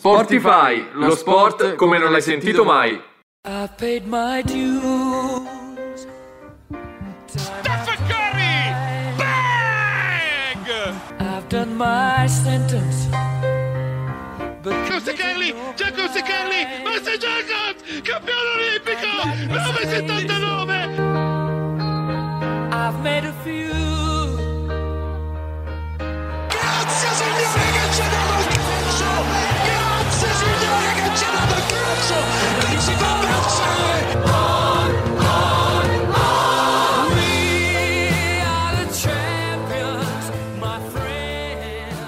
Sportify, lo sport come non l'hai sentito mai. I've paid my dues. Stephen Curry! Bang! I've done my sentence. Giusto Kelly! Giacomo Kelly! Master Jacobs! Campione olimpico! 979! I've made a few. Grazie signore che ci are the champions, my friends.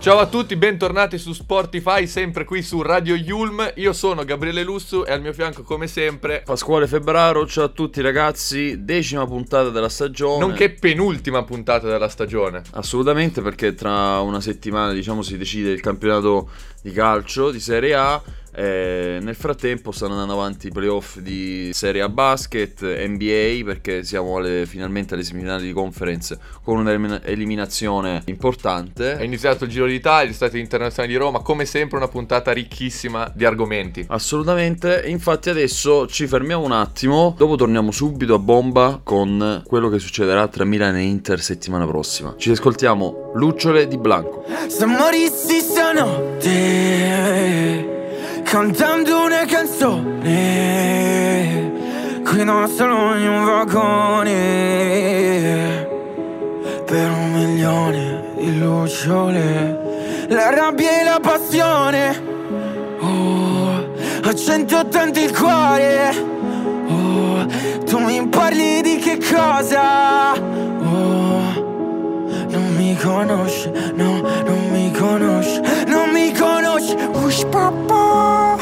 Ciao a tutti, bentornati su Sportify, sempre qui su Radio Yulm. Io sono Gabriele Lussu e al mio fianco, come sempre, Pasquale Febbraro, ciao a tutti ragazzi, decima puntata della stagione. nonché penultima puntata della stagione. Assolutamente perché tra una settimana diciamo si decide il campionato di calcio di Serie A e nel frattempo stanno andando avanti i playoff di Serie A Basket, NBA perché siamo alle- finalmente alle semifinali di conference con un'eliminazione importante. È iniziato il Giro d'Italia, gli Stati Internazionali di Roma, come sempre una puntata ricchissima di argomenti. Assolutamente, infatti adesso ci fermiamo un attimo, dopo torniamo subito a bomba con quello che succederà tra Milan e Inter settimana prossima. Ci ascoltiamo Lucciole di Blanco. Se morissi stanotte cantando una canzone qui non solo in un vagone. Per un milione di lucciole la rabbia e la passione. Oh, a 180 il cuore. Oh, tu mi parli di che cosa? Oh, mi conosci, no, non mi conosci, non mi conosci Ush papà,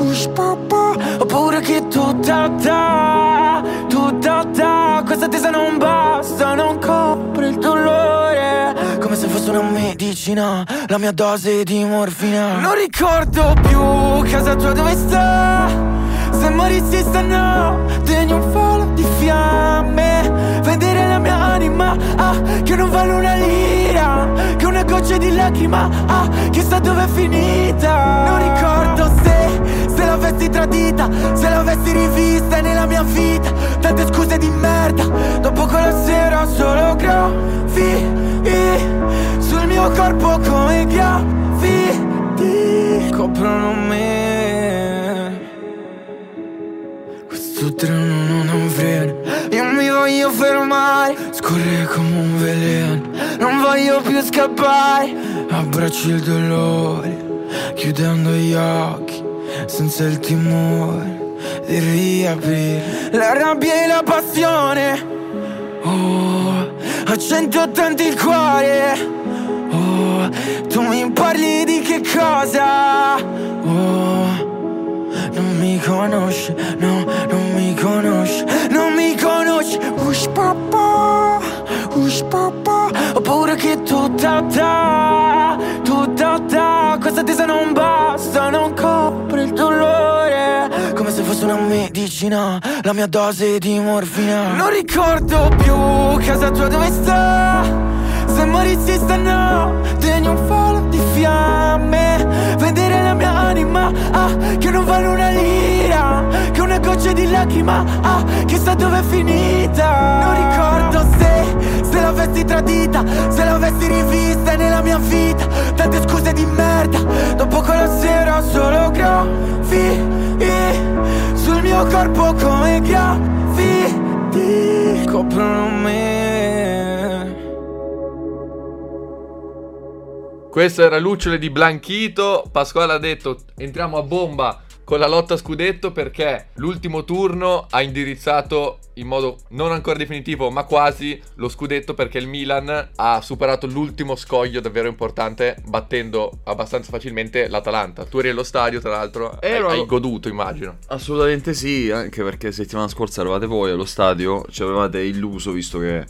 ush papà Ho paura che tutta ta, tutta ta Questa tesa non basta, non copre il dolore. Come se fosse una medicina, la mia dose di morfina. Non ricordo più casa tua dove sta Se morissi stanotte in un falo di fiamme Vedere la mia anima, ah, che non vale una lira Che una goccia di lacrima, ah, chissà dove è finita. Non ricordo se, se l'avessi tradita Se l'avessi rivista nella mia vita. Tante scuse di merda Dopo quella sera solo graffiti Sul mio corpo come graffiti Coprono me. Questo treno non mi voglio fermare. Scorre come un veleno Non voglio più scappare. Abbraccio il dolore Chiudendo gli occhi Senza il timore Di riaprire. La rabbia e la passione Oh A 180 il cuore Oh Tu mi parli di che cosa Oh non mi conosci, no, non mi conosci, non mi conosci. Ush papà, ush papà. Ho paura che tutta ta, tutta ta Questa tesa non basta, non copre il dolore. Come se fosse una medicina, la mia dose di morfina. Non ricordo più casa tua dove sta. Se morissi stanotte in un di fiamme Vedere la mia anima, ah, che non vale una lira Che una goccia di lacrima, ah, chissà dove è finita. Non ricordo se, se l'avessi tradita Se l'avessi rivista nella mia vita Tante scuse di merda Dopo quella sera solo graffiti Sul mio corpo come graffiti. Coprono me Questo era Lucciole di Blanchito. Pasquale ha detto entriamo a bomba con la lotta scudetto perché l'ultimo turno ha indirizzato in modo non ancora definitivo ma quasi lo scudetto perché il Milan ha superato l'ultimo scoglio davvero importante battendo abbastanza facilmente l'Atalanta. Tu eri allo stadio tra l'altro, hai, Ero- hai goduto immagino. Assolutamente sì, anche perché settimana scorsa eravate voi allo stadio, ci avevate illuso visto che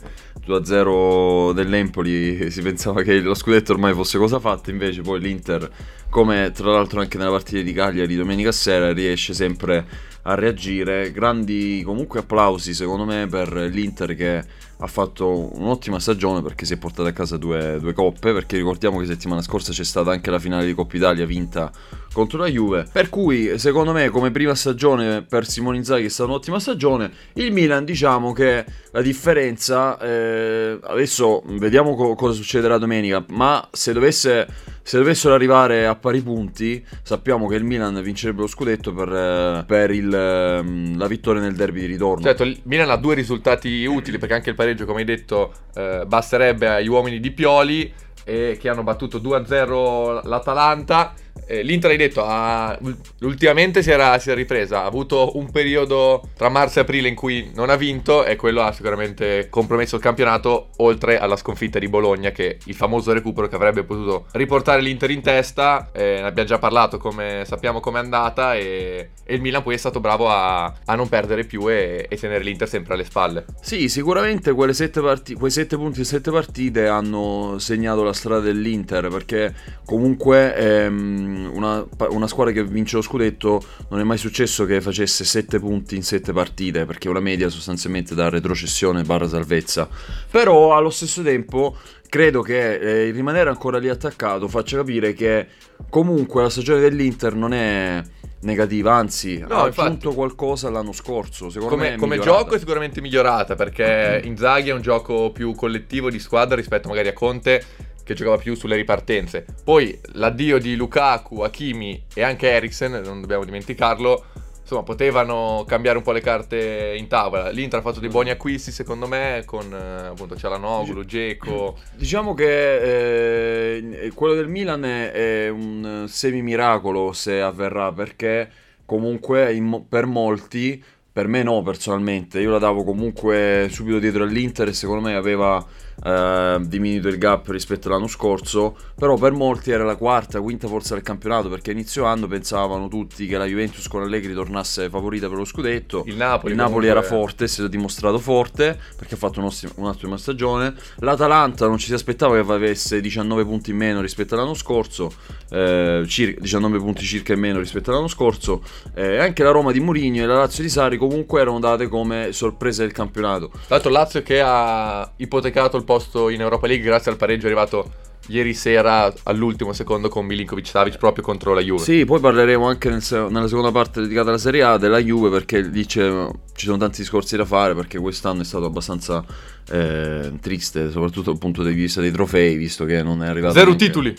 2-0 dell'Empoli si pensava che lo scudetto ormai fosse cosa fatta, invece poi l'Inter, come tra l'altro anche nella partita di Cagliari domenica sera, riesce sempre a reagire. Grandi comunque applausi secondo me per l'Inter che ha fatto un'ottima stagione perché si è portata a casa due, due coppe, perché ricordiamo che settimana scorsa c'è stata anche la finale di Coppa Italia vinta contro la Juve. Per cui secondo me come prima stagione per Simone Inzaghi è stata un'ottima stagione. Il Milan diciamo che la differenza, eh, adesso vediamo co- cosa succederà domenica, ma se dovesse se dovessero arrivare a pari punti, sappiamo che il Milan vincerebbe lo scudetto per, eh, per il, ehm, la vittoria nel derby di ritorno. Certo, il Milan ha due risultati utili perché anche il pareggio, come hai detto, eh, basterebbe agli uomini di Pioli eh, che hanno battuto 2-0 l'Atalanta. Eh, L'Inter, hai detto, ha- ultimamente si era, si era ripresa, ha avuto un periodo tra marzo e aprile in cui non ha vinto e quello ha sicuramente compromesso il campionato, oltre alla sconfitta di Bologna, che il famoso recupero che avrebbe potuto riportare l'Inter in testa. Eh, ne abbiamo già parlato, come, sappiamo com'è andata e, e il Milan poi è stato bravo a, a non perdere più e, e tenere l'Inter sempre alle spalle. Sì, sicuramente quelle sette parti- quei sette punti in sette partite hanno segnato la strada dell'Inter perché comunque ehm, una, pa- una squadra che vince lo scudetto non è mai successo che facesse sette punti in sette partite perché è una media sostanzialmente da retrocessione barra salvezza. Però allo stesso tempo credo che eh, rimanere ancora lì attaccato faccia capire che comunque la stagione dell'Inter non è negativa, anzi No, ha aggiunto qualcosa l'anno scorso. Secondo me Come, è come migliorata. gioco è sicuramente migliorata perché Inzaghi è un gioco più collettivo di squadra rispetto magari a Conte che giocava più sulle ripartenze. Poi l'addio di Lukaku, Hakimi e anche Eriksen, non dobbiamo dimenticarlo, insomma potevano cambiare un po' le carte in tavola. L'Inter ha fatto dei buoni acquisti secondo me con eh, appunto Cialanoglu, Geco. Diciamo che eh, quello del Milan è, è un semi miracolo se avverrà perché comunque in per molti, per me no personalmente, io la davo comunque subito dietro all'Inter e secondo me aveva eh, diminuito il gap rispetto all'anno scorso, però per molti era la quarta, quinta forza del campionato perché inizio anno pensavano tutti che la Juventus con Allegri tornasse favorita per lo scudetto. Il Napoli Il Napoli era forte, si è dimostrato forte perché ha fatto un'ottima, un'ottima stagione. L'Atalanta non ci si aspettava che avesse 19 punti in meno rispetto all'anno scorso, eh, circa, 19 punti circa in meno rispetto all'anno scorso. Eh, anche la Roma di Mourinho e la Lazio di Sari comunque erano date come sorprese del campionato. Tra l'altro Lazio che ha ipotecato il posto in Europa League grazie al pareggio arrivato ieri sera all'ultimo secondo con Milinkovic Savic proprio contro la Juve. Sì, poi parleremo anche nel nella seconda parte dedicata alla Serie A della Juve perché lì ci sono tanti discorsi da fare perché quest'anno è stato abbastanza eh, triste, soprattutto dal punto di vista dei trofei, visto che non è arrivato... Zero neanche- titoli.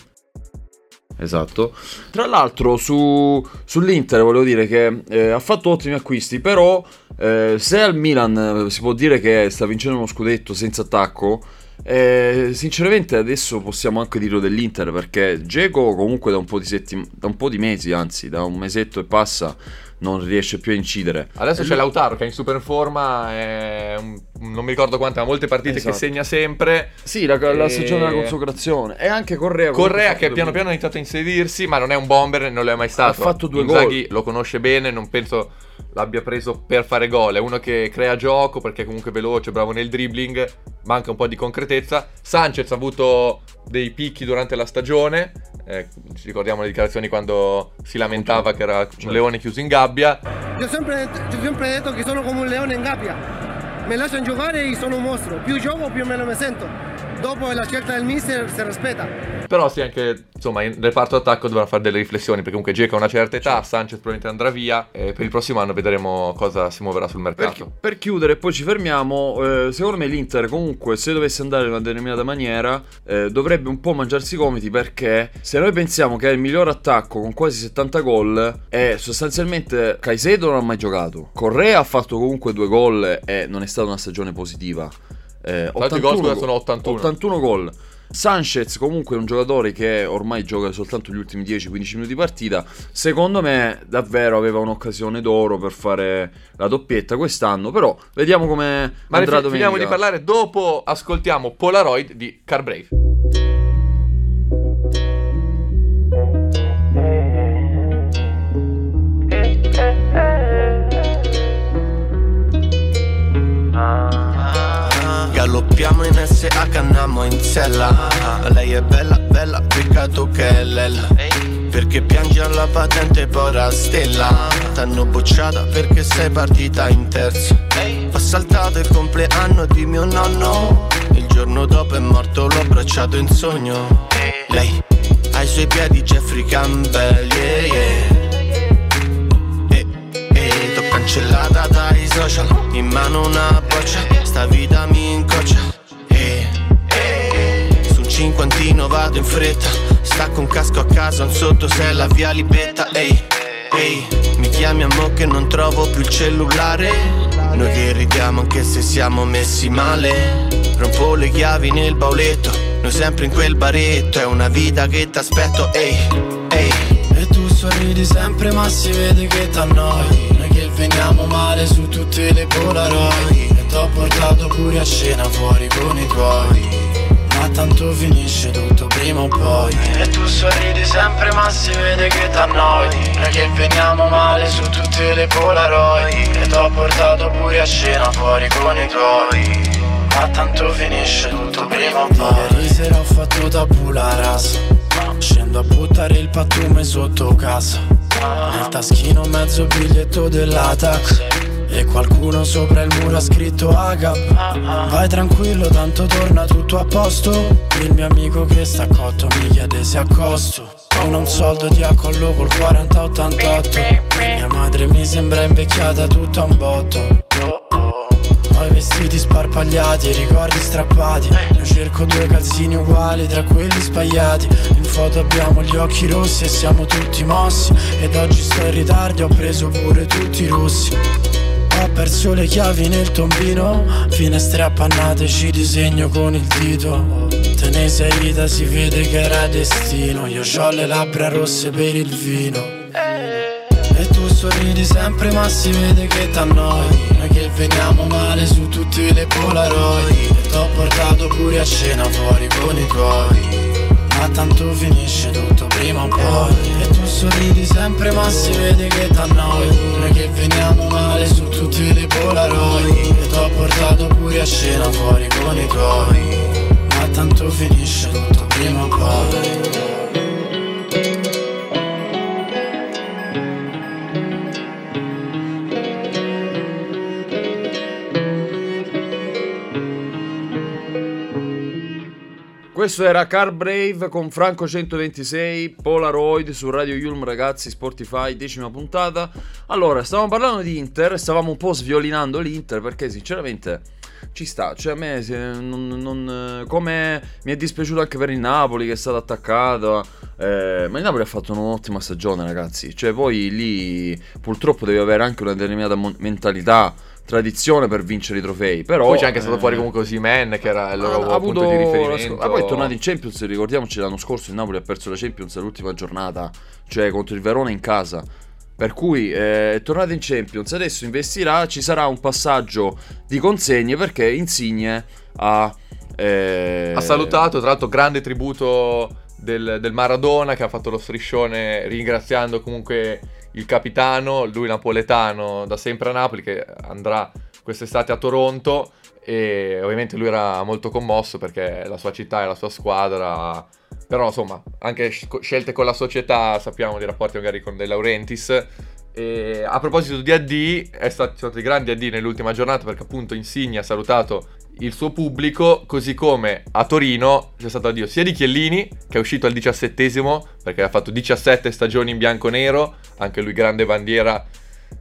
Esatto. Tra l'altro su, sull'Inter volevo dire che eh, ha fatto ottimi acquisti, però eh, se al Milan eh, si può dire che sta vincendo uno scudetto senza attacco, eh, sinceramente adesso possiamo anche dirlo dell'Inter perché Geco comunque da un settim- da un po' di mesi, anzi da un mesetto e passa, non riesce più a incidere. Adesso E c'è lui- Lautaro che è in super forma, è un- non mi ricordo quante, ma molte partite Esatto. che segna sempre. Sì, la, la E- stagione della consacrazione. E anche Correa. Correa che piano piano ha iniziato a inserirsi, ma non è un bomber, non lo è mai stato. Ha fatto due Inzaghi gol. lo conosce bene, non penso l'abbia preso per fare gol. È uno che crea gioco perché è comunque veloce, bravo nel dribbling, manca un po' di concretezza. Sanchez ha avuto dei picchi durante la stagione. Eh, ci ricordiamo le dichiarazioni quando si lamentava che era un leone chiuso in gabbia. Io sempre, io sempre detto che sono come un leone in gabbia. Mi lasciano giocare e sono un mostro. Più gioco, più me lo mi sento. Dopo la scelta del mister si rispetta. Però sì, anche insomma, in reparto attacco dovrà fare delle riflessioni perché comunque Geco ha una certa età, Sanchez probabilmente andrà via e per il prossimo anno vedremo cosa si muoverà sul Per, mercato. per chiudere, poi ci fermiamo. eh, secondo me l'Inter, comunque, se dovesse andare in una determinata maniera, eh, dovrebbe un po' mangiarsi i gomiti. Perché se noi pensiamo che è il miglior attacco con quasi 70 gol, e sostanzialmente Caicedo non ha mai giocato. Correa ha fatto comunque due gol e non è stata una stagione positiva. Eh, l'altro i gol, scusa, gol- sono 81. 81 gol. Sanchez comunque è un giocatore che ormai gioca soltanto gli ultimi 10-15 minuti di partita. Secondo me davvero aveva un'occasione d'oro per fare la doppietta quest'anno. Però vediamo come Ma andrà fi- domenica. finiamo di parlare dopo ascoltiamo Polaroid di Carbrave. In SH, andiamo in sella. Lei è bella, bella, picca tu che è Lella Perché piangi alla patente poi la stella. T'hanno bocciata perché sei partita in terzo Ho saltato il compleanno di mio nonno. Il giorno dopo è morto, l'ho abbracciato in sogno. Lei ai suoi piedi Jeffrey Campbell, yeah, yeah. E, e t'ho cancellata dai social. In mano una boccia Sta vita mi incoccia cinquantino vado in fretta. Stacco un casco a casa Un sotto se la via Libetta. Ehi, ehi Mi chiami a mo' che non trovo più il cellulare. Noi che ridiamo anche se siamo messi male. Rompo le chiavi nel bauletto Noi sempre in quel baretto. È una vita che t'aspetto Ehi, ehi. E tu sorridi sempre ma si vede che t'annoi. Noi che veniamo male su tutte le polaroid. E t'ho portato pure a cena fuori con i tuoi tanto finisce tutto prima o poi. E tu sorridi sempre ma si vede che t'annoi. Noi che veniamo male su tutte le polaroid. E t'ho portato pure a cena fuori con i tuoi. Ma tanto finisce tutto prima o poi. Ieri sera ho fatto tabula rasa Scendo a buttare il pattume sotto casa. Nel taschino mezzo biglietto dell'ATAC E qualcuno sopra il muro ha scritto AGAP. Vai tranquillo tanto torna tutto a posto. Il mio amico che sta cotto mi chiede se accosto Non ho un soldo di accollo col 4088 Mia madre mi sembra invecchiata tutta un botto. Ho i vestiti sparpagliati i ricordi strappati. Io cerco due calzini uguali tra quelli sbagliati. In foto abbiamo gli occhi rossi e siamo tutti mossi. Ed oggi sto in ritardo ho preso pure tutti i rossi Ho perso le chiavi nel tombino Finestre appannate ci disegno con il dito. Te ne sei vita si vede che era destino. Io ho le labbra rosse per il vino. E tu sorridi sempre ma si vede che t'annoi. Noi che veniamo male su tutte le polaroid. E t'ho portato pure a cena fuori con i tuoi Ma tanto finisce tutto prima o poi. E tu sorridi sempre ma si vede che t'annoi. Noi che veniamo male su tutte le polaroid. E t'ho portato pure a cena fuori con i tuoi. Ma tanto finisce tutto prima o poi Questo era Car Brave con Franco 126, Polaroid su Radio Yulm ragazzi, Spotify, decima puntata. Allora, stavamo parlando di Inter, stavamo un po' sviolinando l'Inter perché sinceramente ci sta, cioè a me non, non- come mi è dispiaciuto anche per il Napoli che è stato attaccato, eh, ma il Napoli ha fatto un'ottima stagione ragazzi, cioè poi lì purtroppo devi avere anche una determinata mentalità, tradizione per vincere i trofei, però... Poi c'è anche stato eh, fuori comunque Osimen che era il loro ha punto di riferimento. sc- ah, poi è tornato in Champions, ricordiamoci l'anno scorso il Napoli ha perso la Champions all'ultima giornata, cioè contro il Verona in casa. Per cui eh, è tornato in Champions, adesso investirà, ci sarà un passaggio di consegne perché Insigne ha... eh, Ha salutato, tra l'altro, grande tributo del, del Maradona che ha fatto lo striscione ringraziando comunque il capitano, lui napoletano da sempre a Napoli, che andrà quest'estate a Toronto. E ovviamente lui era molto commosso perché la sua città e la sua squadra. Però insomma, anche sc- scelte con la società, sappiamo dei rapporti magari con De Laurentiis. E a proposito di AD, è stato, sono stati grandi AD nell'ultima giornata perché appunto Insigne ha salutato il suo pubblico, così come a Torino c'è stato addio sia di Chiellini, che è uscito al diciassettesimo, perché ha fatto 17 stagioni in bianco-nero, anche lui grande bandiera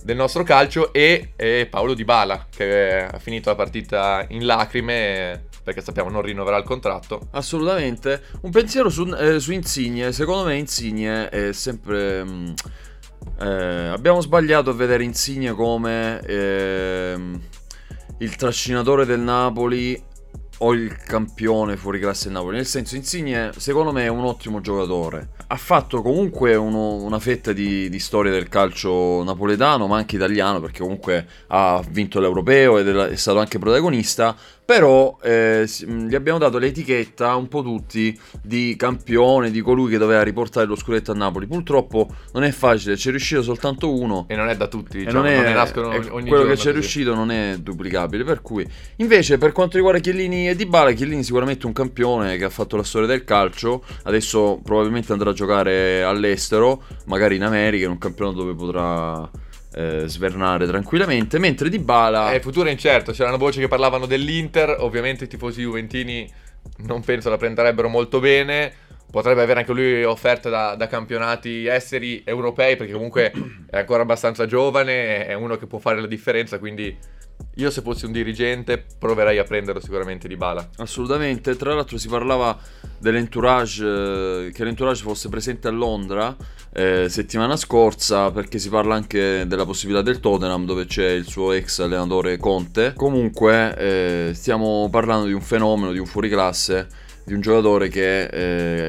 del nostro calcio, e, e Paolo Di Bala, che ha finito la partita in lacrime, perché sappiamo non rinnoverà il contratto. Assolutamente. Un pensiero su, eh, su Insigne. Secondo me Insigne è sempre... mm, eh, abbiamo sbagliato a vedere Insigne come ehm, il trascinatore del Napoli o il campione fuori classe del Napoli. Nel senso, Insigne secondo me è un ottimo giocatore. Ha fatto comunque uno- una fetta di, di storia del calcio napoletano, ma anche italiano, perché comunque ha vinto l'europeo ed è, stato anche protagonista. Però eh, mh, gli abbiamo dato l'etichetta un po' tutti di campione, di colui che doveva riportare lo scudetto a Napoli. Purtroppo non è facile, ci è riuscito soltanto uno. E non è da tutti, diciamo, non è, ne nascono ogni ogni quello che ci è così. riuscito non è duplicabile. Per cui, invece, per quanto riguarda Chiellini e Dybala, Chiellini sicuramente un campione che ha fatto la storia del calcio. Adesso probabilmente andrà a giocare all'estero, magari in America, in un campionato dove potrà eh, svernare tranquillamente. Mentre Dybala. Eh, il futuro è incerto, c'erano voci che parlavano dell'Inter, ovviamente i tifosi juventini non penso la prenderebbero molto bene, potrebbe avere anche lui offerte da, da campionati esteri europei perché comunque è ancora abbastanza giovane, è uno che può fare la differenza, quindi io se fossi un dirigente proverei a prenderlo sicuramente di bala. Assolutamente, tra l'altro si parlava dell'entourage, eh, che l'entourage fosse presente a Londra eh, settimana scorsa perché si parla anche della possibilità del Tottenham dove c'è il suo ex allenatore Conte. Comunque eh, stiamo parlando di un fenomeno, di un fuoriclasse, di un giocatore che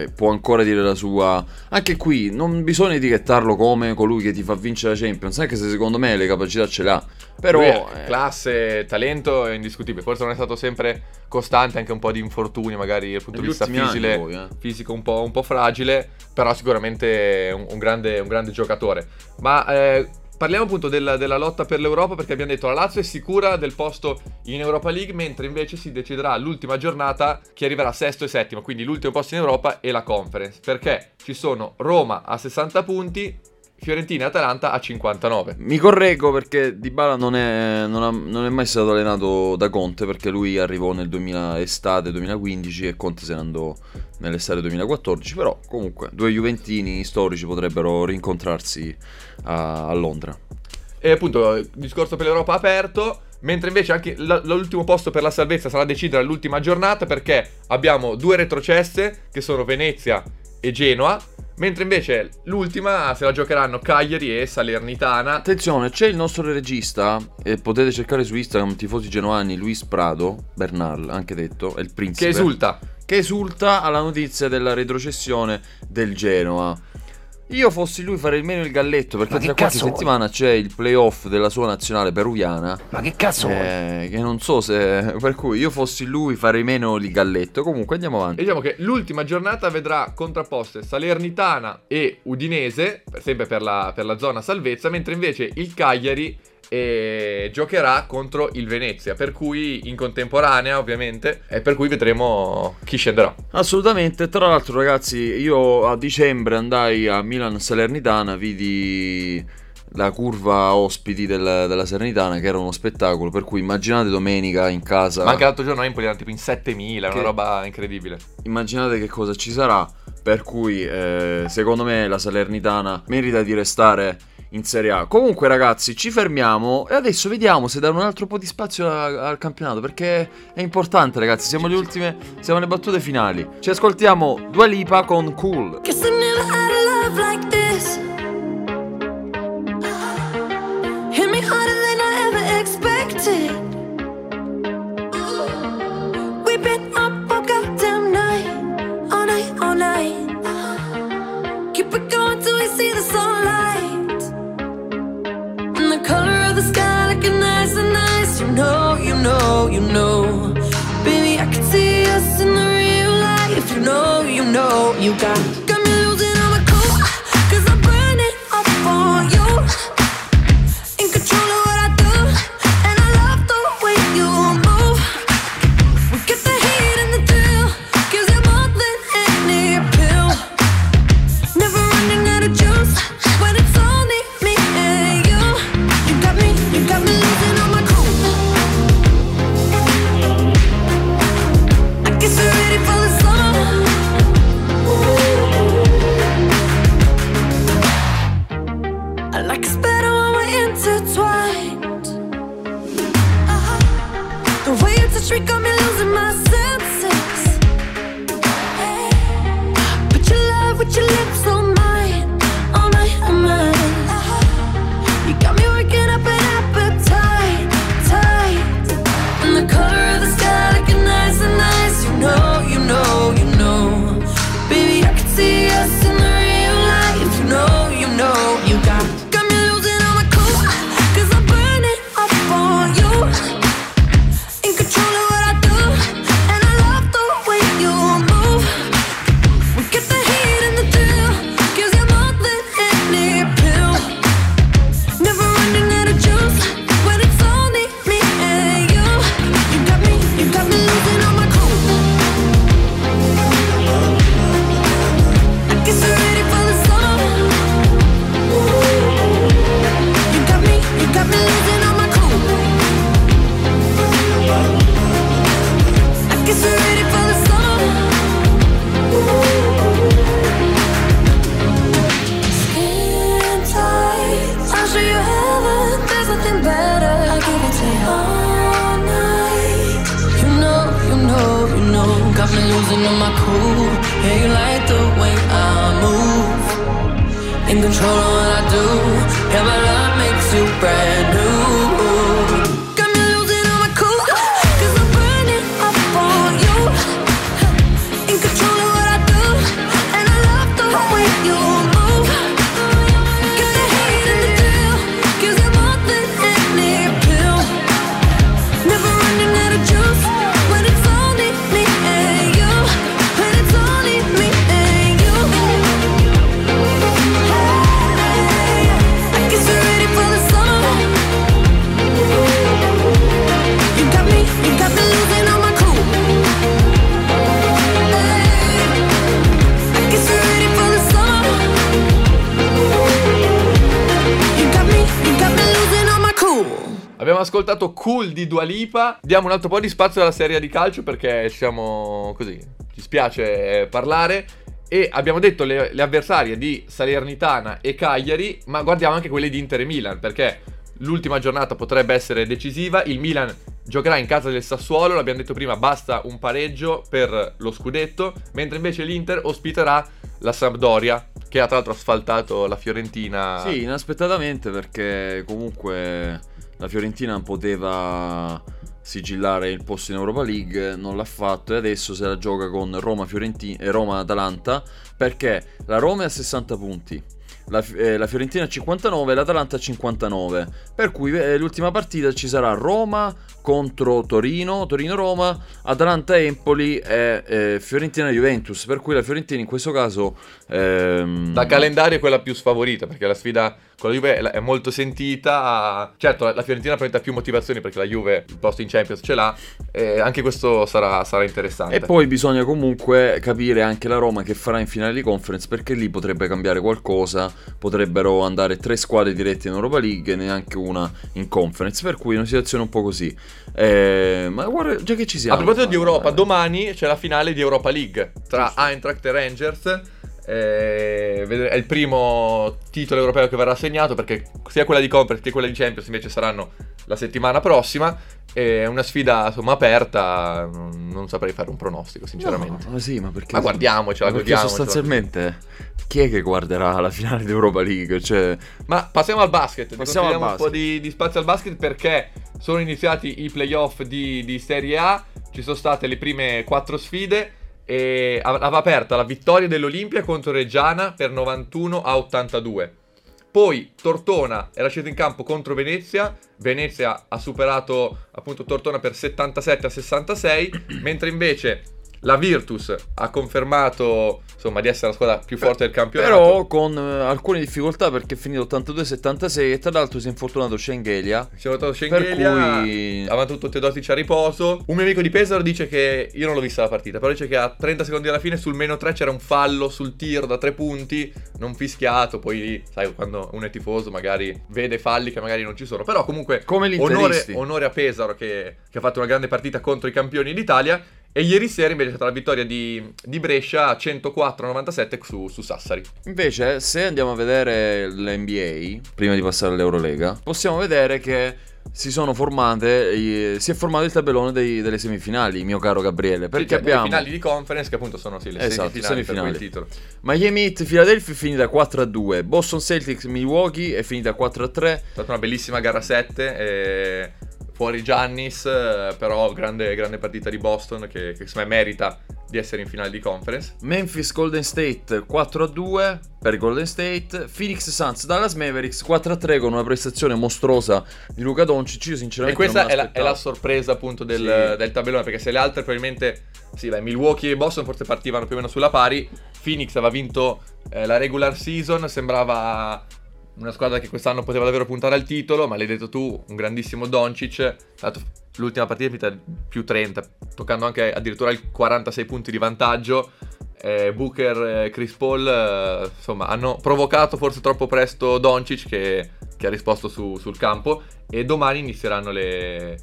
eh, può ancora dire la sua. Anche qui non bisogna etichettarlo come colui che ti fa vincere la Champions, anche se secondo me le capacità ce l'ha. Però... È eh, classe, talento è indiscutibile, forse non è stato sempre costante, anche un po' di infortuni magari dal punto di vista fisile- poi, eh. fisico un po', un po' fragile, però sicuramente è un, un grande, un grande giocatore. Ma eh, parliamo appunto della, della lotta per l'Europa perché abbiamo detto la Lazio è sicura del posto in Europa League, mentre invece si deciderà all'ultima giornata chi arriverà sesto e settimo, quindi l'ultimo posto in Europa e la Conference, perché ci sono Roma a 60 punti, Fiorentina e Atalanta a 59. Mi correggo perché Dybala non è, non, ha- non è mai stato allenato da Conte perché lui arrivò nel 2000 estate 2015 e Conte se ne andò nell'estate 2014 però comunque due Juventini storici potrebbero rincontrarsi a, a Londra E appunto, il discorso per l'Europa aperto. Mentre invece anche l- l'ultimo posto per la salvezza sarà decidere all'ultima giornata perché abbiamo due retrocesse che sono Venezia e Genoa. Mentre invece l'ultima se la giocheranno Cagliari e Salernitana. attenzione c'è il nostro regista e potete cercare su Instagram tifosi genuani Luis Prado Bernal anche detto è il principe Che esulta. che esulta alla notizia della retrocessione del Genoa. Io fossi lui farei meno il galletto perché tra che qualche vuoi? settimana c'è il playoff della sua nazionale peruviana. Ma che cazzo? Eh, che non so se. Per cui io fossi lui farei meno il galletto. Comunque andiamo E avanti. diciamo che l'ultima giornata vedrà contrapposte Salernitana e Udinese, sempre per la, per la zona salvezza, mentre invece il Cagliari eh, giocherà contro il Venezia, per cui in contemporanea ovviamente, e per cui vedremo chi scenderà. Assolutamente. Tra l'altro, ragazzi, io a dicembre andai a Milan Salernitana, vidi la curva ospiti del- della Salernitana, che era uno spettacolo. Per cui immaginate domenica in casa. Ma anche l'altro giorno Empoli erano tipo in 7000, Che- una roba incredibile. immaginate che cosa ci sarà. Per cui, eh, secondo me, la Salernitana merita di restare in Serie A. Comunque, ragazzi, ci fermiamo e adesso vediamo se dare un altro po' di spazio a- al campionato. Perché è importante, ragazzi. Siamo alle ultime, siamo alle battute finali. Ci ascoltiamo Dua Lipa con Cool. You know. Baby, I can see us in the real life. You know, you know, you got Abbiamo ascoltato Cool di Dua Lipa. Diamo un altro po' di spazio alla serie di calcio perché siamo così. Ci spiace parlare. E abbiamo detto le, le avversarie di Salernitana e Cagliari, ma guardiamo anche quelle di Inter e Milan perché l'ultima giornata potrebbe essere decisiva. Il Milan giocherà in casa del Sassuolo, l'abbiamo detto prima, basta un pareggio per lo scudetto, mentre invece l'Inter ospiterà la Sampdoria, che ha tra l'altro asfaltato la Fiorentina. Sì, inaspettatamente perché comunque la Fiorentina poteva sigillare il posto in Europa League, non l'ha fatto e adesso se la gioca con Roma, Fiorentina e Roma-Atalanta perché la Roma è a 60 punti. La, eh, la Fiorentina a 59 e l'Atalanta a 59 per cui eh, l'ultima partita ci sarà Roma contro Torino Torino-Roma Atalanta-Empoli e eh, Fiorentina-Juventus per cui la Fiorentina in questo caso ehm, Da calendario è quella più sfavorita perché la sfida con la Juve è- è molto sentita. Certo, la la Fiorentina presenta più motivazioni perché la Juve il posto in Champions ce l'ha. E anche questo sarà, sarà interessante. E poi bisogna comunque capire anche la Roma che farà in finale di conference perché lì potrebbe cambiare qualcosa, potrebbero andare tre squadre dirette in Europa League e neanche una in conference, per cui è una situazione un po' così. Eh, ma guarda, già che ci siamo. A proposito di Europa, eh, domani c'è la finale di Europa League tra Eintracht e Rangers. Eh, è il primo titolo europeo che verrà assegnato perché sia quella di Conference che quella di Champions invece saranno la settimana prossima. È una sfida insomma aperta. Non, non saprei fare un pronostico, sinceramente. No, ma sì, ma perché Ma guardiamocela, ma perché godiamocela. sostanzialmente chi è che guarderà la finale di Europa League? Cioè, Ma passiamo al basket. Passiamo al Diamo un po' basket. di, di spazio al basket perché sono iniziati i playoff di, di Serie A. Ci sono state le prime quattro sfide. E aveva aperta la vittoria dell'Olimpia contro Reggiana per 91 a 82. Poi Tortona era sceso in campo contro Venezia. Venezia ha superato appunto Tortona per 77 a 66. mentre invece la Virtus ha confermato insomma di essere la squadra più forte del campionato. però con eh, alcune difficoltà perché è finito 82-76 e tra l'altro si è infortunato Schengelia. Si è Per Schengelia, cui- ha battuto Teodosic a riposo. Un mio amico di Pesaro dice che, io non l'ho vista la partita, però dice che a 30 secondi alla fine sul meno 3 c'era un fallo sul tiro da 3 punti, non fischiato, poi sai quando uno è tifoso magari vede falli che magari non ci sono. Però comunque Come onore, onore a Pesaro che, che ha fatto una grande partita contro i campioni d'Italia. E ieri sera invece è stata la vittoria di, di Brescia 104-97 su, su Sassari. Invece, se andiamo a vedere l'NBA, prima di passare all'Eurolega, possiamo vedere che si sono formate, si è formato il tabellone dei- delle semifinali, mio caro Gabriele, perché Sì, cioè, abbiamo le finali di conference che appunto sono sì, le Esatto, semifinali, per quel semifinali. titolo. Miami Heat, Philadelphia è finita 4-2, Boston Celtics, Milwaukee è finita 4-3, È stata una bellissima gara 7. e fuori Giannis, eh, però grande, grande partita di Boston che, che secondo me merita di essere in finale di conference. Memphis Golden State 4-2 per Golden State, Phoenix Suns Dallas Mavericks 4-3 con una prestazione mostruosa di Luca Doncic, io E sinceramente questa non è la, è la sorpresa appunto del, Sì. del tabellone, perché se le altre probabilmente, sì, beh, Milwaukee e Boston forse partivano più o meno sulla pari, Phoenix aveva vinto eh, la regular season, sembrava una squadra che quest'anno poteva davvero puntare al titolo, ma l'hai detto tu, un grandissimo Doncic, l'ultima partita è finita più 30, toccando anche addirittura il 46 punti di vantaggio. Eh, Booker e Chris Paul eh, insomma hanno provocato forse troppo presto Doncic che, che ha risposto su- sul campo e domani inizieranno le,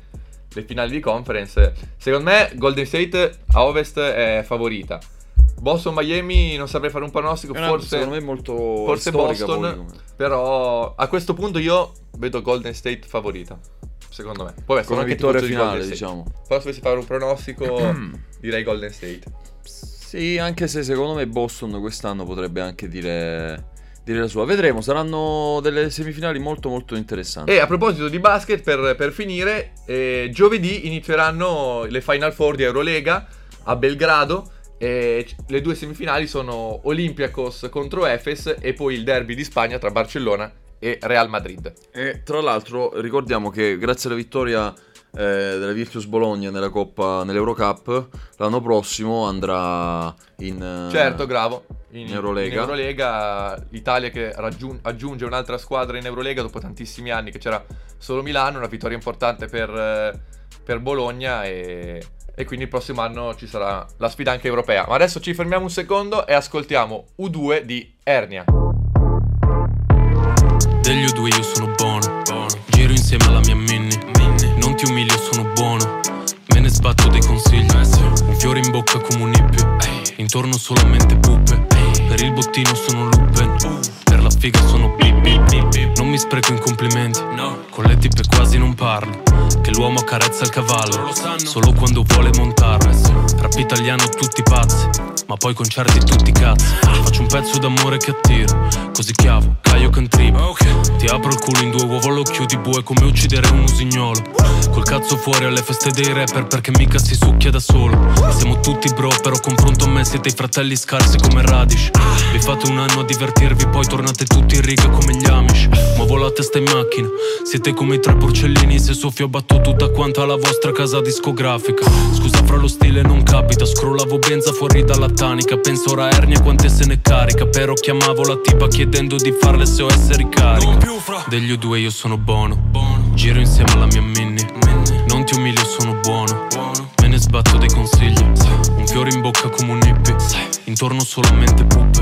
le finali di conference. Secondo me Golden State a ovest è favorita Boston Miami non saprei fare un pronostico una- forse, secondo me molto forse Boston poi come- però a questo punto io vedo Golden State favorita secondo me poi come vittoria di finale, State. diciamo. però se dovessi fare un pronostico direi Golden State Sì, anche se secondo me Boston quest'anno potrebbe anche dire, dire la sua. Vedremo, saranno delle semifinali molto molto interessanti. E a proposito di basket, per, per finire, eh, giovedì inizieranno le Final Four di Eurolega a Belgrado. E le due semifinali sono Olympiacos contro Efes e poi il derby di Spagna tra Barcellona e Real Madrid. E tra l'altro ricordiamo che grazie alla vittoria eh, della Virtus Bologna nella Coppa, nell'Eurocup, l'anno prossimo andrà in... eh, Certo, Gravo. in Eurolega. in Eurolega, Italia che raggiun- aggiunge un'altra squadra in Eurolega dopo tantissimi anni che c'era solo Milano, una vittoria importante per, eh, per Bologna e, e quindi il prossimo anno ci sarà la sfida anche europea. Ma adesso ci fermiamo un secondo e ascoltiamo U2 di Ernia. Degli U2 io sono buono, Giro insieme alla mia Minnie, Non ti umilio, sono buono. Me ne sbatto dei consigli Un fiore in bocca come un hippie. Intorno solamente puppe Per il bottino sono Lupen Per la figa sono bip bip bip bip. Non mi spreco in complimenti. Con le tipe quasi non parlo. Che l'uomo accarezza il cavallo. Solo quando vuole montarlo. Rap italiano tutti pazzi. Ma poi concerti tutti cazzi. Faccio un pezzo d'amore che attiro. Così chiavo, Caio Cantribo Ti apro il culo in due uova lo chiudi bue Come uccidere un usignolo. Col cazzo fuori alle feste dei rapper Perché mica si succhia da solo. Siamo tutti bro però confronto a me Siete i fratelli scarsi come radish Vi fate un anno a divertirvi Poi tornate tutti in riga come gli amish. Ma volate sta in macchina Siete come i tre porcellini Se soffio batto tutta quanta la vostra casa discografica. Scusa fra lo stile non capita Scrollavo benza fuori dalla tanica. Penso ora Ernia quante se ne carica Però chiamavo la tipa chiedendo di farle SOS ricarica Degli U2 io sono buono. Giro insieme alla mia Minnie. Non ti umilio sono buono. Me ne sbatto dei consigli. Un fiore in bocca come un hippie Intorno solamente puppe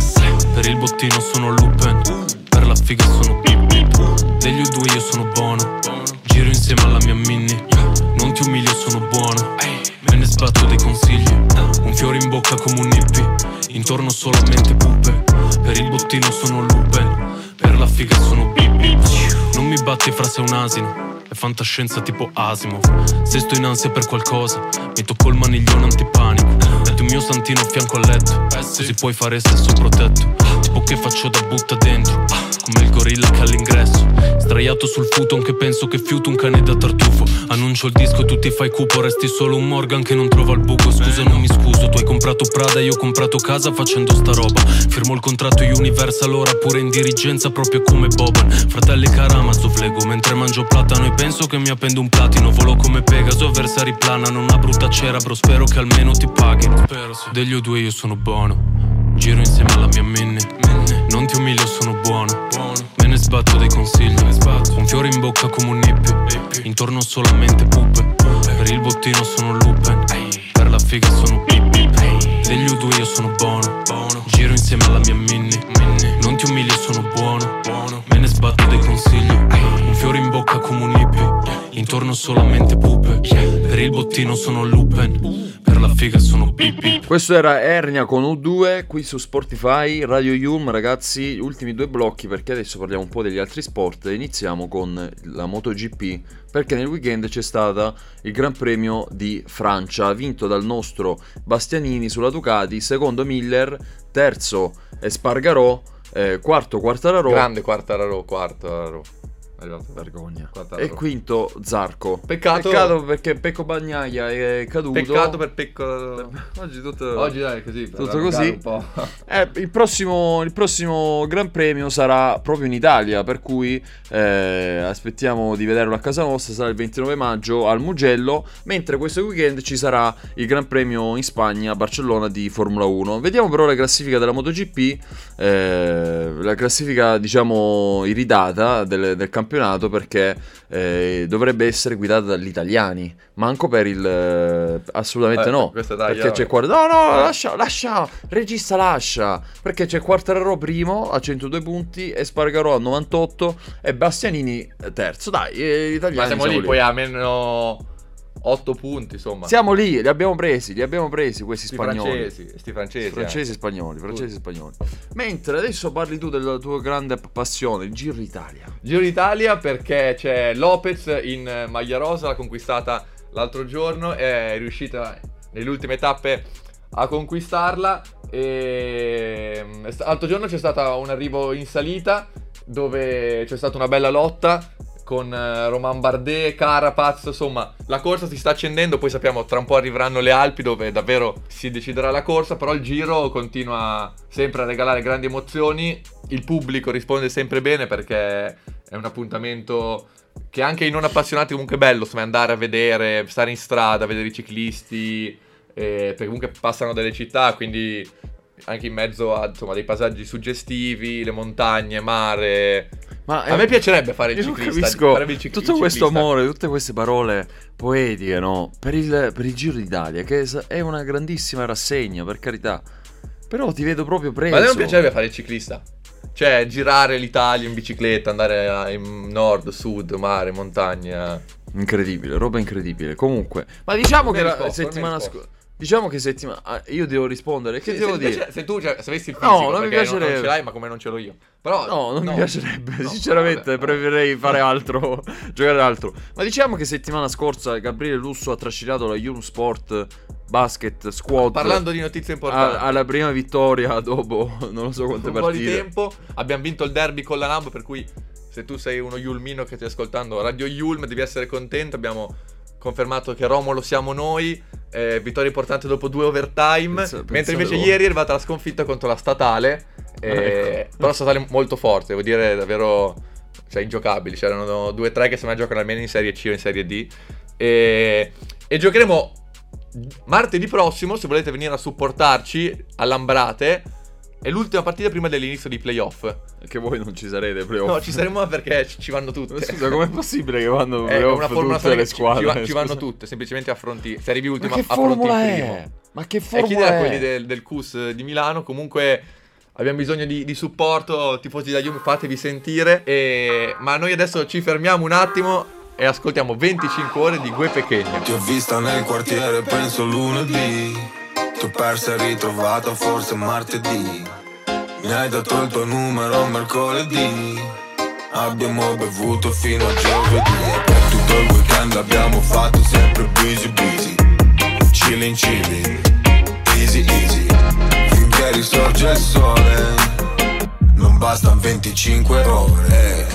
Per il bottino sono Lupen Per la figa sono bip Degli U2 io sono buono. Giro insieme alla mia Minnie Non ti umilio sono buono. Me ne sbatto dei consigli. Un fiore in bocca come un hippie. Intorno solamente puppe Per il bottino sono Lupen Per la figa sono bip Non mi batti fra sei un asino fantascienza tipo Asimov. Se sto in ansia per qualcosa Mi tocco il maniglione antipanico. Metti un mio santino a fianco al letto Così puoi fare sesso protetto. Tipo che faccio da butta dentro Come il gorilla che all'ingresso Sdraiato sul futon che penso che fiuto un cane da tartufo. Annuncio il disco, tu ti fai cupo Resti solo un Morgan che non trova il buco. Scusa non mi scuso, tu hai comprato Prada Io ho comprato casa facendo sta roba. Firmo il contratto Universal ora pure in dirigenza Proprio come Boban. Fratelli Karamazov Lego Mentre mangio platano e penso che mi appendo un platino Volo come Pegaso, avversari planano Una brutta cerebro, spero che almeno ti paghino. Degli O2 io sono buono. Giro insieme alla mia Minnie Non ti umilio, sono buono. Me ne sbatto dei consigli. Un fiore in bocca come un hippie. Intorno solamente puppe Per il bottino sono Lupen Per la figa sono bip Degli U2 io sono buono. Giro insieme alla mia Minnie Non ti umilio, sono buono. Me ne sbatto dei consigli Un fiore in bocca come un hippie. Intorno solamente puppe Per il bottino sono Lupen Per la figa sono bip Questo era Ernia con U2 qui su Spotify, Radio Yulm, ragazzi, ultimi due blocchi perché adesso parliamo un po' degli altri sport. Iniziamo con la MotoGP perché nel weekend c'è stata il Gran Premio di Francia, vinto dal nostro Bastianini sulla Ducati, secondo Miller, terzo Espargarò, eh, quarto Quartararo. Grande Quartararo, Quartararo. È arrivato. vergogna. E quinto Zarco. Peccato- perché Pecco Bagnaia è caduto. Peccato per Pecco. Oggi tutto Oggi dai così. Tutto così? Un po'. Eh, il, prossimo, il prossimo Gran Premio sarà proprio in Italia, per cui eh, aspettiamo di vederlo a casa nostra, sarà il 29 maggio al Mugello, mentre questo weekend ci sarà il Gran Premio in Spagna a Barcellona di Formula 1. Vediamo però la classifica della MotoGP, eh, la classifica diciamo iridata del, del campionato perché eh, dovrebbe essere guidata dagli italiani, manco per il... eh, assolutamente Eh, no, dai, perché eh. c'è qua... No, no, lascia, lascia, regista lascia, perché c'è Quartararo primo a 102 punti, Espargarò a 98 e Bastianini terzo. Dai, eh, italiani Ma siamo lì, poi a meno 8 punti, insomma. Siamo lì, li abbiamo presi, li abbiamo presi questi Sti spagnoli. francesi, sti francesi. Francesi e spagnoli, francesi e spagnoli. Mentre adesso parli tu della tua grande passione, il Giro d'Italia. Giro d'Italia perché c'è Lopez in eh, maglia rosa, l'ha conquistata l'altro giorno, è riuscita nelle ultime tappe a conquistarla. E mm, l'altro giorno c'è stato un arrivo in salita dove c'è stata una bella lotta con eh, Roman Bardet, Carapaz, insomma la corsa si sta accendendo, poi sappiamo tra un po' arriveranno le Alpi dove davvero si deciderà la corsa, però il giro continua sempre a regalare grandi emozioni, il pubblico risponde sempre bene perché è un appuntamento che anche i non appassionati comunque è bello, insomma andare a vedere, stare in strada, vedere i ciclisti, eh, perché comunque passano dalle città, quindi anche in mezzo a insomma, dei paesaggi suggestivi, le montagne, mare. Ma A me piacerebbe fare il ciclista. farebbe il cic- tutto il questo ciclista. amore, tutte queste parole poetiche, no? Per il, per il Giro d'Italia, che è- una grandissima rassegna, per carità. Però ti vedo proprio preso. Ma a me non piacerebbe fare il ciclista. Cioè, girare l'Italia in bicicletta, andare in nord, sud, mare, montagna. Incredibile, roba incredibile. Comunque, ma diciamo che la settimana scorsa. Diciamo che settimana. ah, io devo rispondere. Che Sì, devo se, dire? se tu cioè, se avessi il No, fisico, non mi perché non, piacerebbe. ce l'hai, ma come non ce l'ho io. Però, No, non mi piacerebbe. No, Sinceramente, vabbè, preferirei fare altro, giocare altro. Ma diciamo che settimana scorsa Gabriele Lusso ha trascinato la Yulm Sport Basket Squad. Parlando di notizie a- importanti. alla prima vittoria dopo non lo so quante un po' di partite. tempo. Abbiamo vinto il derby con la Lamb, per cui se tu sei uno Yulmino che stai ascoltando Radio Yulm, devi essere contento. Abbiamo confermato che Romolo siamo noi. eh, vittoria importante dopo due overtime. Pensa- mentre pensavo- invece ieri è arrivata la sconfitta contro la statale. eh, Ecco. Però la statale molto forte, devo dire davvero cioè, ingiocabili. C'erano due o tre che se ne giocano almeno in Serie C o in Serie D. E, e giocheremo martedì prossimo, se volete venire a supportarci all'Ambrate. È l'ultima partita prima dell'inizio dei playoff. Che voi non ci sarete ai playoff. No, ci saremo perché ci- vanno tutte. Scusa, com'è possibile che vanno È playoff una formula tutte le squadre? Ci, va- ci vanno tutte, semplicemente affronti. Se arrivi Ma ultimo, che affronti formula il primo. è? Ma che E formula chiedere a è? quelli del, del CUS di Milano. Comunque abbiamo bisogno di, di supporto. Tifosi da Juve, fatevi sentire. E- Ma noi adesso ci fermiamo un attimo e ascoltiamo 25 ore di Gue Pechegno. Ti ho vista nel quartiere, penso lunedì. Ho persa e ritrovata forse martedì. Mi hai dato il tuo numero mercoledì. Abbiamo bevuto fino a giovedì. E per tutto il weekend abbiamo fatto sempre busy busy. Chillin' chillin', easy easy. Finché risorge il sole. Non bastano 25 ore.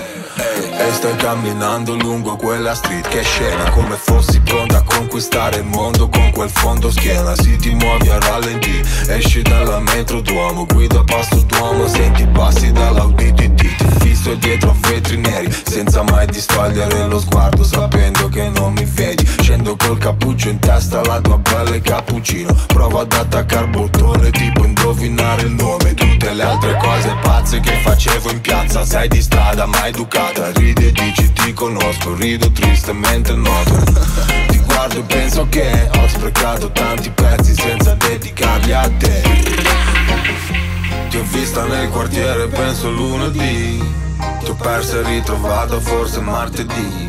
E stai camminando lungo quella street che scena Come fossi pronta a conquistare il mondo con quel fondo schiena. Si ti muovi a rallenti, esci dalla metro Duomo Guida passo Duomo, senti passi dall'Audi TT Ti fisso dietro a vetri neri Senza mai distogliere lo sguardo Sapendo che non mi vedi. Scendo col cappuccio in testa la tua pelle cappuccino. Provo ad attaccare bottone tipo indovinare il nome. Tutte le altre cose pazze che facevo in piazza Sei di strada ma educata Ridi e dici ti conosco Rido tristemente noto. Ti guardo e penso che Ho sprecato tanti pezzi senza dedicarli a te. Ti ho vista nel quartiere penso lunedì. Ti ho persa e ritrovata forse martedì.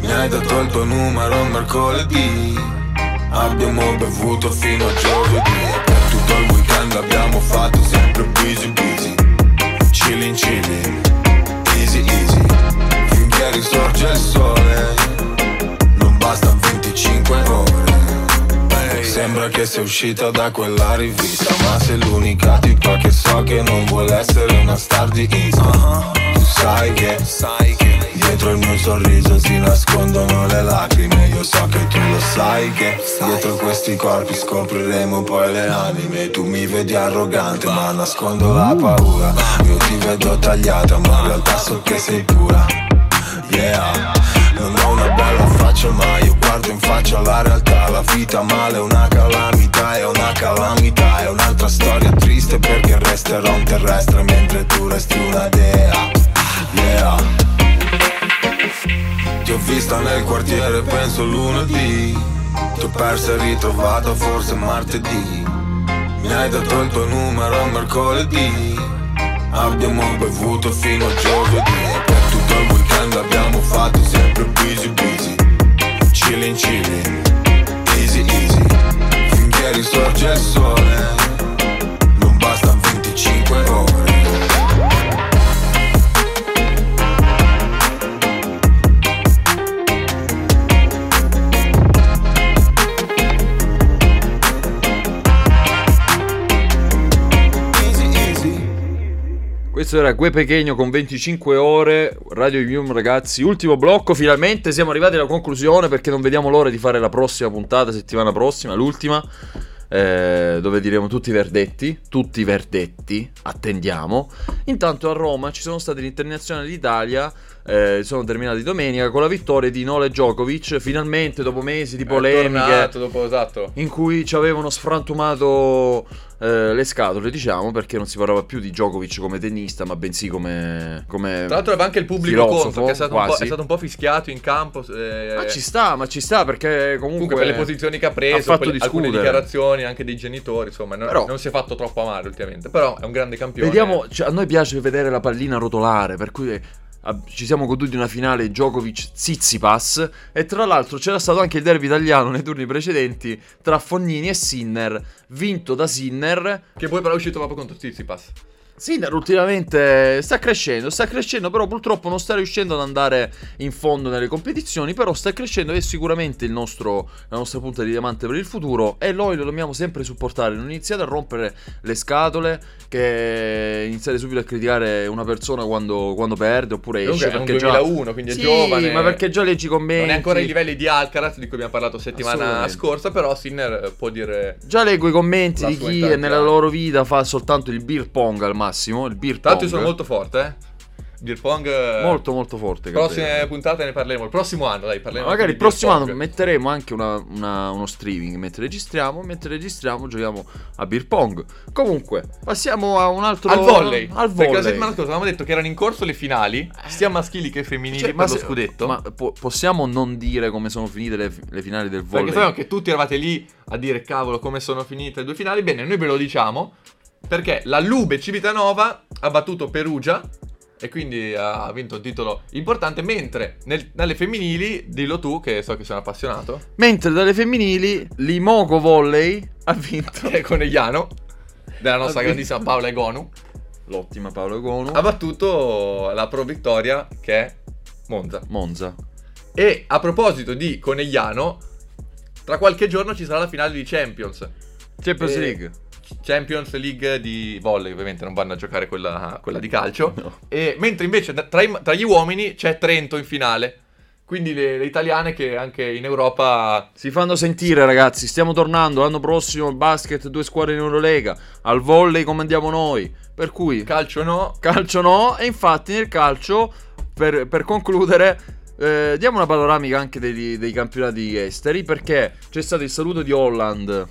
Mi hai dato il tuo numero mercoledì. Abbiamo bevuto fino a giovedì. Tutto il weekend abbiamo fatto sempre busy busy. Chillin' chillin', easy easy Finché risorge il sole. Non bastano 25 ore. Sembra che sia uscita da quella rivista Ma sei l'unica tipa che so che non vuole essere una star di Insta Tu sai che, sai che Dietro il mio sorriso si nascondono le lacrime. Io so che tu lo sai che Dietro questi corpi scopriremo poi le anime. Tu mi vedi arrogante ma nascondo la paura. Io ti vedo tagliata ma in realtà so che sei pura. Yeah non ho una bella faccia ma io guardo in faccia la realtà. La vita male è una calamità, è una calamità È un'altra storia triste perché resterò un terrestre Mentre tu resti una dea. Yeah ho vista nel quartiere penso lunedì. Ti ho persa e ritrovata forse martedì. Mi hai dato il tuo numero mercoledì. Abbiamo bevuto fino a giovedì. Per tutto il weekend abbiamo fatto sempre busy busy. Chillin' chillin', easy easy. Finché risorge il sole Non bastano 25 ore questo era Gue Pechegno con 25 ore, Radio Yum ragazzi, ultimo blocco, finalmente siamo arrivati alla conclusione perché non vediamo l'ora di fare la prossima puntata, settimana prossima, l'ultima, eh, dove diremo tutti i verdetti, tutti i verdetti, attendiamo. Intanto a Roma ci sono stati l'internazionale d'Italia, eh, sono terminati domenica con la vittoria di Nole Djokovic, finalmente dopo mesi di polemiche tornato dopo, esatto. in cui ci avevano sfrantumato eh, le scatole, diciamo, perché non si parlava più di Djokovic come tennista, ma bensì come, come Tra l'altro aveva anche il pubblico contro, che è stato, un po', quasi. è stato un po' fischiato in campo. eh, Ma ci sta, ma ci sta perché comunque, Comunque per le posizioni che ha ha preso, fatto quelle- alcune dichiarazioni anche dei genitori, insomma, non, Però- non si è fatto troppo amare ultimamente, però è un grande campione. Vediamo, cioè, a noi piace vedere la pallina rotolare, per cui ci siamo goduti una finale Djokovic-Zizipas e tra l'altro c'era stato anche il derby italiano nei turni precedenti tra Fognini e Sinner, vinto da Sinner. Che poi però è uscito proprio contro Tsitsipas. Sinner ultimamente sta crescendo, sta crescendo, però purtroppo non sta riuscendo ad andare in fondo nelle competizioni, però sta crescendo ed è sicuramente il nostro, la nostra punta di diamante per il futuro e noi lo dobbiamo sempre supportare, non iniziate a rompere le scatole, che iniziate subito a criticare una persona quando, quando perde oppure esce è un perché 2001, già... quindi è Sì, giovane. ma perché già leggi i commenti. Non è ancora ai livelli di Alcaraz di cui abbiamo parlato settimana scorsa, però Sinner eh, può dire... Già leggo i commenti di chi nella loro vita fa soltanto il beer pong al massimo, il beer pong. io sono molto forte, eh. Beer pong... eh, molto molto forte. Prossime Gabriele. puntate ne parleremo. Il prossimo anno, dai, parleremo. Magari il prossimo anno metteremo anche una- una- uno streaming mentre registriamo. Mentre registriamo giochiamo a beer pong. Comunque, passiamo a un altro Al volley. Al Perché la volley. settimana scorsa avevamo detto che erano in corso le finali, sia maschili che femminili, Cioè, ma lo se- scudetto. Ma po- possiamo non dire come sono finite le, le finali del volley? Perché sappiamo che tutti eravate lì a dire cavolo come sono finite le due finali. Bene, noi ve lo diciamo perché la Lube Civitanova ha battuto Perugia e quindi ha vinto un titolo importante. Mentre nel- dalle femminili, dillo tu che so che sei un appassionato, Mentre dalle femminili, l'Imoco Volley ha vinto. che è Conegliano, della nostra grandissima Paola Egonu, L'ottima Paolo Gonu. ha battuto la Pro Vittoria che è Monza. Monza. E a proposito di Conegliano, tra qualche giorno ci sarà la finale di Champions. Champions Eh, League. Champions League di volley, ovviamente non vanno a giocare quella, quella di calcio. No. E mentre invece tra, i- tra gli uomini c'è Trento in finale. Quindi le, le italiane che anche in Europa Si fanno sentire ragazzi, stiamo tornando l'anno prossimo al basket, due squadre in Eurolega, al volley comandiamo noi, per cui calcio no. calcio no e infatti nel calcio, per, per concludere, eh, diamo una panoramica anche dei, dei campionati esteri perché c'è stato il saluto di Holland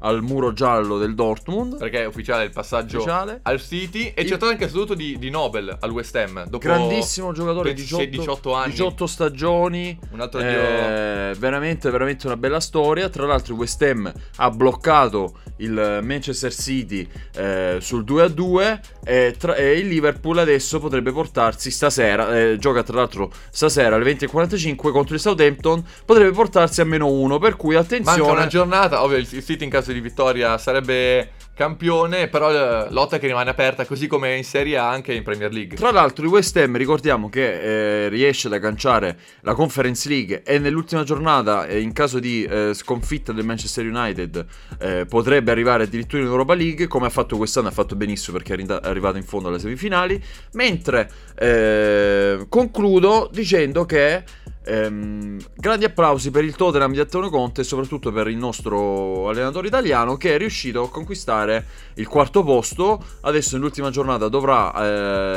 al muro giallo del Dortmund, Perché è ufficiale il passaggio Ufficiale. al City. E Il- c'è stato anche il saluto di, di Nobel al West Ham. Dopo grandissimo giocatore, 26, 18, 18 anni. 18 stagioni, Un altro. Eh, veramente, veramente una bella storia. Tra l'altro, il West Ham ha bloccato il Manchester City eh, sul 2-2 e, tra- e il Liverpool adesso potrebbe portarsi stasera. eh, gioca tra l'altro stasera alle 20.45 contro il Southampton. Potrebbe portarsi a meno 1. Per cui Manca attenzione. una giornata. Ovvio, il il City in caso di vittoria sarebbe campione. Però la lotta che rimane aperta, così come in Serie A, anche in Premier League. Tra l'altro il West Ham ricordiamo che eh, riesce ad agganciare la Conference League e nell'ultima giornata eh, in caso di eh, sconfitta del Manchester United eh, potrebbe arrivare addirittura in Europa League come ha fatto quest'anno, ha fatto benissimo perché è arrivato in fondo alle semifinali, mentre eh, concludo dicendo che ehm, grandi applausi per il Tottenham di Antonio Conte e soprattutto per il nostro allenatore italiano che è riuscito a conquistare il quarto posto. Adesso nell'ultima giornata dovrà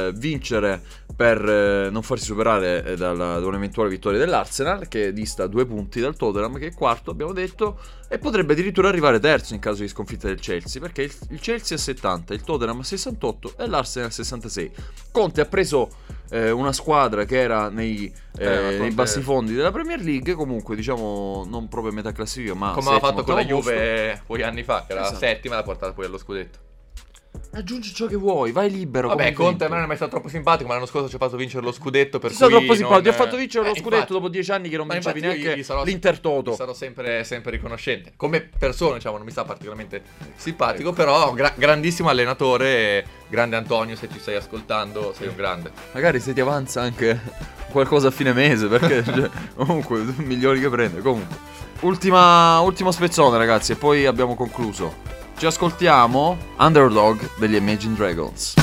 eh, vincere per eh, non farsi superare eh, dalla- da un'eventuale vittoria dell'Arsenal che dista due punti dal Tottenham che è quarto abbiamo detto e potrebbe addirittura arrivare terzo in caso di sconfitta del Chelsea perché il, il Chelsea a 70, il Tottenham a 68 e l'Arsenal a 66. Conte ha preso eh, una squadra che era nei, eh, Eh, nei bassi fondi della Premier League comunque diciamo non proprio a metà classifica ma Come settimo, fatto con la posto. Juve poi anni fa, che era Esatto. la settima e l'ha portata poi allo scudetto. Aggiungi ciò che vuoi vai libero Vabbè, Conte a vento. me non è mai stato troppo simpatico, ma l'anno scorso ci ha fatto vincere lo scudetto. Per Ti sono cui troppo simpatico, ti non- ha fatto vincere lo Eh, scudetto infatti. dopo dieci anni che non vincevi neanche sarò- l'Intertoto. Sarò sempre, sempre riconoscente. Come persona, diciamo, non mi sta particolarmente simpatico, però gra- grandissimo allenatore. Grande Antonio, se ci stai ascoltando, sei un grande. Magari se ti avanza anche qualcosa a fine mese, perché cioè, comunque milioni che prende. Comunque, ultima, ultimo spezzone, ragazzi, e poi abbiamo concluso. Ci ascoltiamo Underdog degli Imagine Dragons.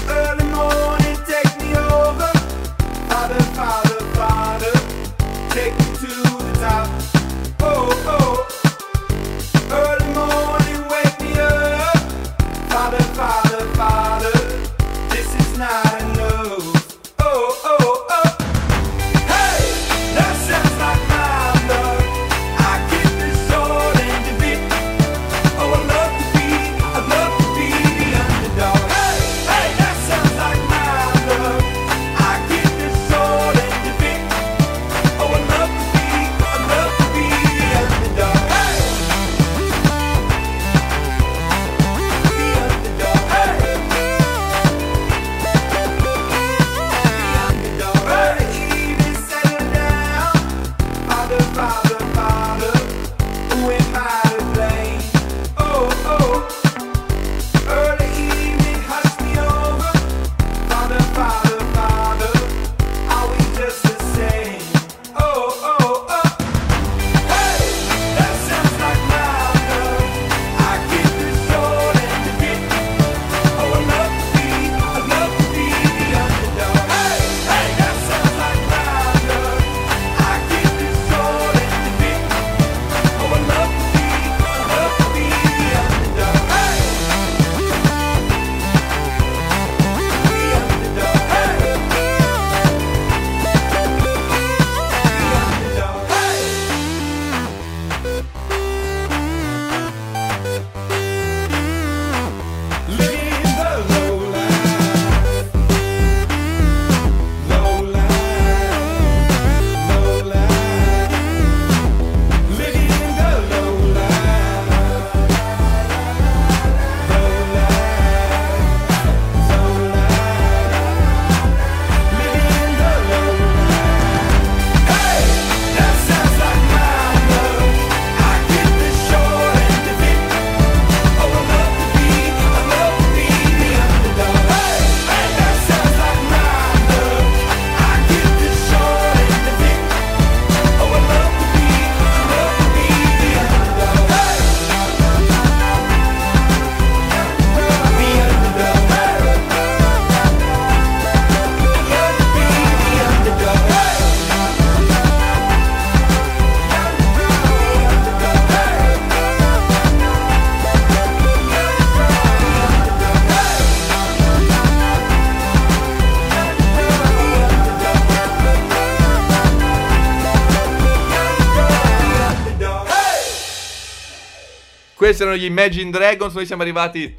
Questi erano gli Imagine Dragons. Noi siamo arrivati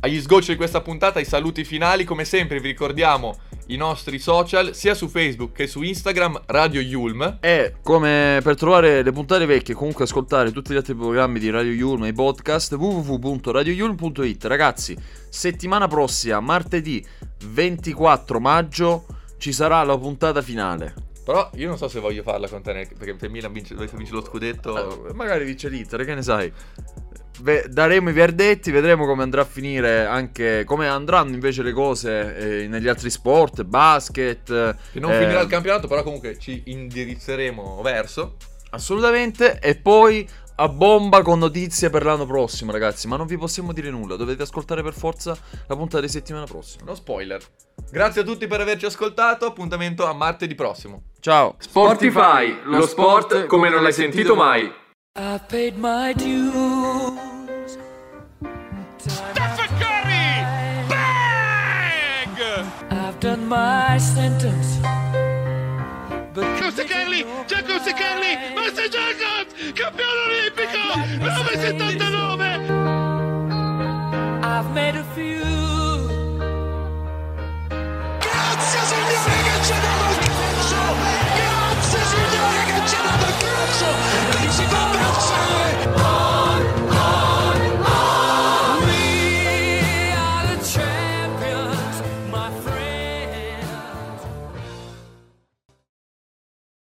agli sgocci di questa puntata, ai saluti finali. Come sempre, vi ricordiamo i nostri social, sia su Facebook che su Instagram, Radio Yulm. E come per trovare le puntate vecchie, comunque ascoltare tutti gli altri programmi di Radio Yulm e i podcast, www.radioyulm.it. Ragazzi, settimana prossima, martedì 24 maggio, ci sarà la puntata finale. Però io non so se voglio farla con te, perché se Milan vince, dovesse vincere lo scudetto... Eh, magari vince l'Inter, che ne sai? Ve- daremo i verdetti, vedremo come andrà a finire anche come andranno invece le cose eh, negli altri sport, basket. Che non eh, finirà il campionato, però comunque ci indirizzeremo verso. Assolutamente. E poi a bomba con notizie per l'anno prossimo, ragazzi. Ma non vi possiamo dire nulla. Dovete ascoltare per forza la puntata di settimana prossima. No spoiler. Grazie a tutti per averci ascoltato. Appuntamento a martedì prossimo. Ciao. Sportify, lo sport come non l'hai sentito mai. I paid my dues. Stephen Curry! Bang! I've done my sentence. But Kelly! Giacomo Kelly! Master Jacobs! Campione olimpico! 979! I've made a few. Grazie signore che ci ha dato il calcio! Another capture! Could she go outside?